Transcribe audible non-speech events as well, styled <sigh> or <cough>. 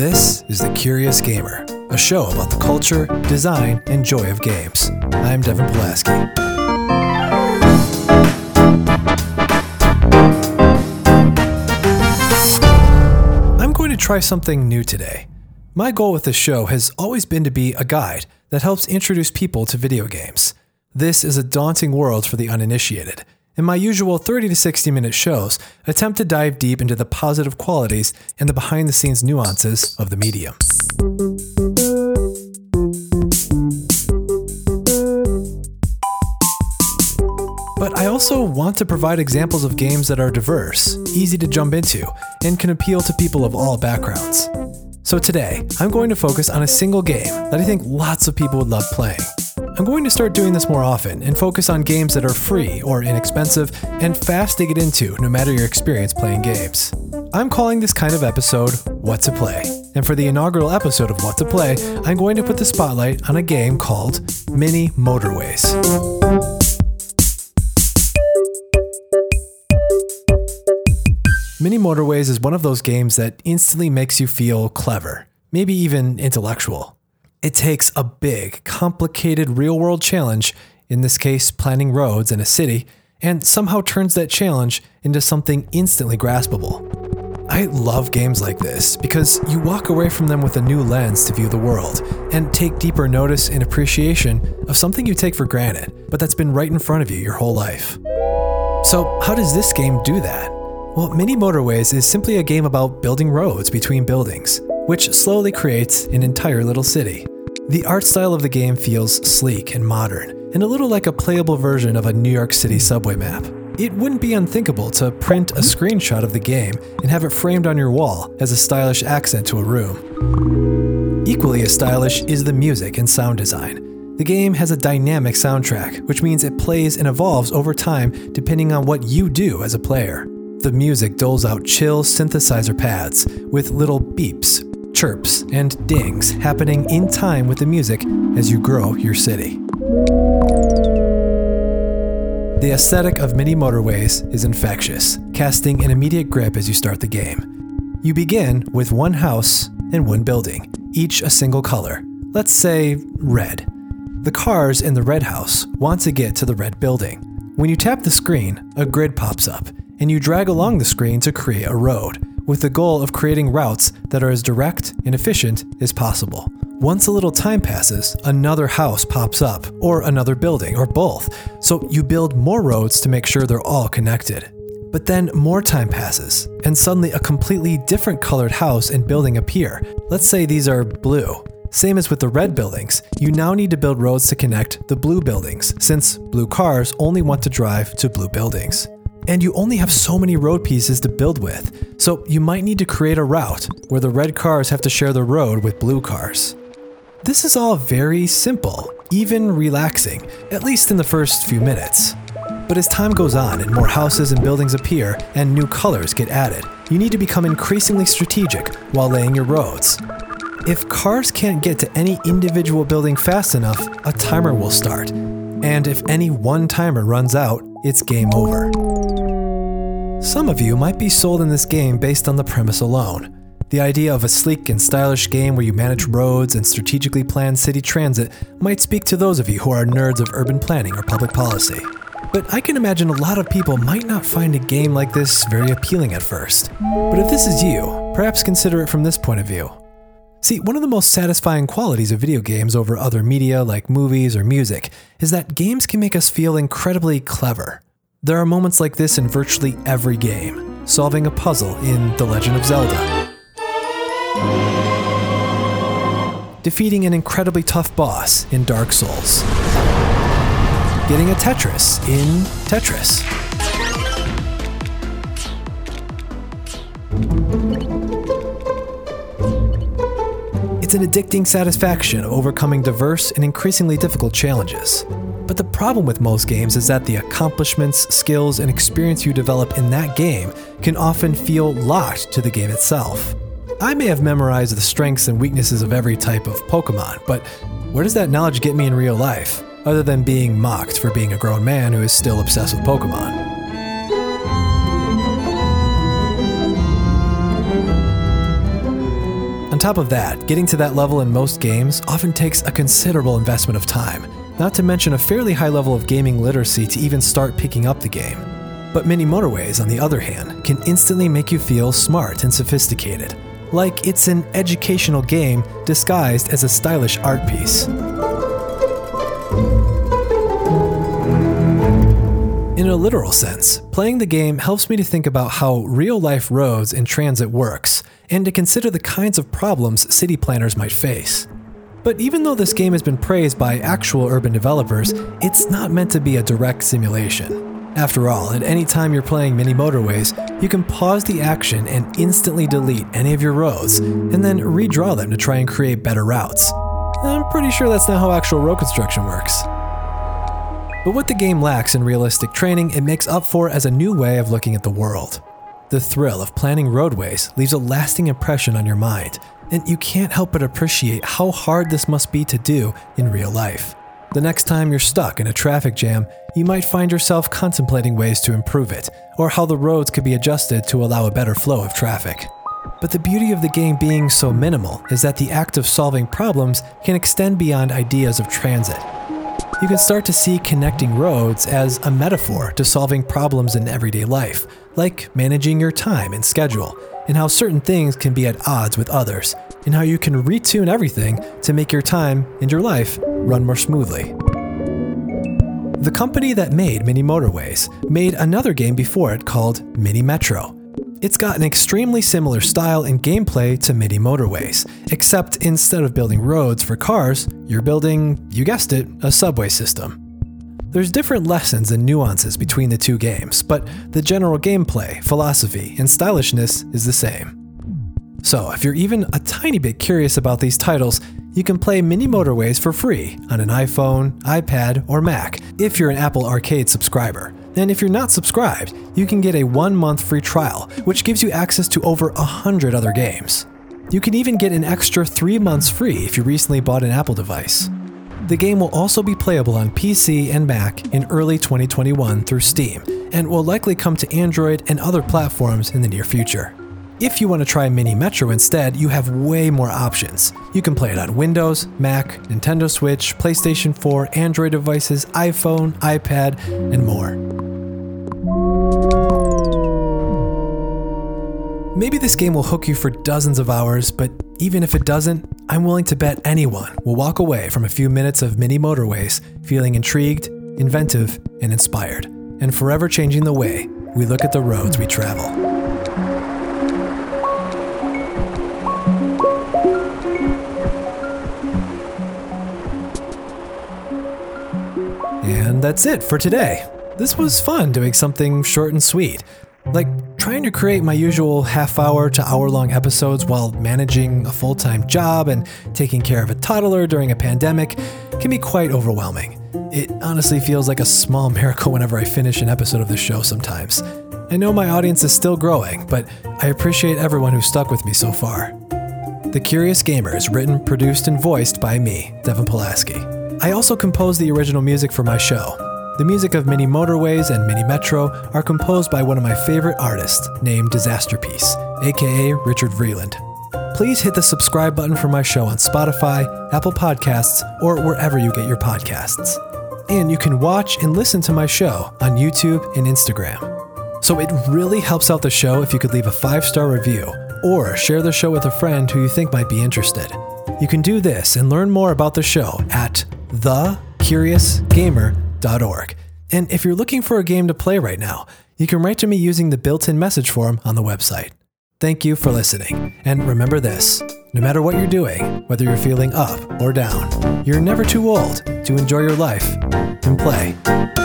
This is The Curious Gamer, a show about the culture, design, and joy of games. I'm Devin Polaski. I'm going to try something new today. My goal with this show has always been to be a guide that helps introduce people to video games. This is a daunting world for the uninitiated. In my usual 30 to 60 minute shows, attempt to dive deep into the positive qualities and the behind the scenes nuances of the medium. But I also want to provide examples of games that are diverse, easy to jump into, and can appeal to people of all backgrounds. So today, I'm going to focus on a single game that I think lots of people would love playing. I'm going to start doing this more often and focus on games that are free or inexpensive and fast to get into no matter your experience playing games. I'm calling this kind of episode What to Play. And for the inaugural episode of What to Play, I'm going to put the spotlight on a game called Mini Motorways. Mini Motorways is one of those games that instantly makes you feel clever, maybe even intellectual. It takes a big, complicated real world challenge, in this case, planning roads in a city, and somehow turns that challenge into something instantly graspable. I love games like this because you walk away from them with a new lens to view the world and take deeper notice and appreciation of something you take for granted, but that's been right in front of you your whole life. So, how does this game do that? Well, Mini Motorways is simply a game about building roads between buildings, which slowly creates an entire little city. The art style of the game feels sleek and modern, and a little like a playable version of a New York City subway map. It wouldn't be unthinkable to print a screenshot of the game and have it framed on your wall as a stylish accent to a room. Equally as stylish is the music and sound design. The game has a dynamic soundtrack, which means it plays and evolves over time depending on what you do as a player. The music doles out chill synthesizer pads with little beeps, chirps, and dings happening in time with the music as you grow your city. The aesthetic of Mini Motorways is infectious, casting an immediate grip as you start the game. You begin with one house and one building, each a single color, let's say red. The cars in the red house want to get to the red building. When you tap the screen, a grid pops up, and you drag along the screen to create a road, with the goal of creating routes that are as direct and efficient as possible. Once a little time passes, another house pops up, or another building, or both, so you build more roads to make sure they're all connected. But then more time passes, and suddenly a completely different colored house and building appear. Let's say these are blue. Same as with the red buildings, you now need to build roads to connect the blue buildings, since blue cars only want to drive to blue buildings. And you only have so many road pieces to build with, so you might need to create a route where the red cars have to share the road with blue cars. This is all very simple, even relaxing, at least in the first few minutes. But as time goes on and more houses and buildings appear and new colors get added, you need to become increasingly strategic while laying your roads. If cars can't get to any individual building fast enough, a timer will start. And if any one timer runs out, it's game over. Some of you might be sold in this game based on the premise alone. The idea of a sleek and stylish game where you manage roads and strategically plan city transit might speak to those of you who are nerds of urban planning or public policy. But I can imagine a lot of people might not find a game like this very appealing at first. But if this is you, perhaps consider it from this point of view. See, one of the most satisfying qualities of video games over other media like movies or music is that games can make us feel incredibly clever. There are moments like this in virtually every game, solving a puzzle in The Legend of Zelda, defeating an incredibly tough boss in Dark Souls, getting a Tetris in Tetris. It's an addicting satisfaction of overcoming diverse and increasingly difficult challenges. But the problem with most games is that the accomplishments, skills, and experience you develop in that game can often feel locked to the game itself. I may have memorized the strengths and weaknesses of every type of Pokemon, but where does that knowledge get me in real life, other than being mocked for being a grown man who is still obsessed with Pokemon? On top of that, getting to that level in most games often takes a considerable investment of time, not to mention a fairly high level of gaming literacy to even start picking up the game. But Mini Motorways, on the other hand, can instantly make you feel smart and sophisticated, like it's an educational game disguised as a stylish art piece. In a literal sense, playing the game helps me to think about how real life roads and transit works, and to consider the kinds of problems city planners might face. But even though this game has been praised by actual urban developers, it's not meant to be a direct simulation. After all, at any time you're playing mini motorways, you can pause the action and instantly delete any of your roads, and then redraw them to try and create better routes. I'm pretty sure that's not how actual road construction works. But what the game lacks in realistic training, it makes up for as a new way of looking at the world. The thrill of planning roadways leaves a lasting impression on your mind, and you can't help but appreciate how hard this must be to do in real life. The next time you're stuck in a traffic jam, you might find yourself contemplating ways to improve it, or how the roads could be adjusted to allow a better flow of traffic. But the beauty of the game being so minimal is that the act of solving problems can extend beyond ideas of transit you can start to see connecting roads as a metaphor to solving problems in everyday life, like managing your time and schedule, and how certain things can be at odds with others, and how you can retune everything to make your time and your life run more smoothly. The company that made Mini Motorways made another game before it called Mini Metro, it's got an extremely similar style and gameplay to Mini Motorways, except instead of building roads for cars, you're building, you guessed it, a subway system. There's different lessons and nuances between the two games, but the general gameplay, philosophy, and stylishness is the same. So, if you're even a tiny bit curious about these titles, you can play Mini Motorways for free on an iPhone, iPad, or Mac if you're an Apple Arcade subscriber. And if you're not subscribed, you can get a one month free trial, which gives you access to over 100 other games. You can even get an extra three months free if you recently bought an Apple device. The game will also be playable on PC and Mac in early 2021 through Steam, and will likely come to Android and other platforms in the near future. If you want to try Mini Metro instead, you have way more options. You can play it on Windows, Mac, Nintendo Switch, PlayStation 4, Android devices, iPhone, iPad, and more. Maybe this game will hook you for dozens of hours, but even if it doesn't, I'm willing to bet anyone will walk away from a few minutes of mini motorways feeling intrigued, inventive, and inspired, and forever changing the way we look at the roads we travel. And that's it for today. This was fun doing something short and sweet. Like trying to create my usual half hour to hour long episodes while managing a full time job and taking care of a toddler during a pandemic can be quite overwhelming. It honestly feels like a small <laughs> miracle whenever I finish an episode of the show sometimes. I know my audience is still growing, but I appreciate everyone who stuck with me so far. The Curious Gamer is written, produced, and voiced by me, Devin Polaski. I also composed the original music for my show. The music of Mini Motorways and Mini Metro are composed by one of my favorite artists named Disasterpiece, aka Richard Vreeland. Please hit the subscribe button for my show on Spotify, Apple Podcasts, or wherever you get your podcasts. And you can watch and listen to my show on YouTube and Instagram. So it really helps out the show if you could leave a five star review or share the show with a friend who you think might be interested. You can do this and learn more about the show at And if you're looking for a game to play right now, you can write to me using the built in message form on the website. Thank you for listening. And remember this no matter what you're doing, whether you're feeling up or down, you're never too old to enjoy your life and play.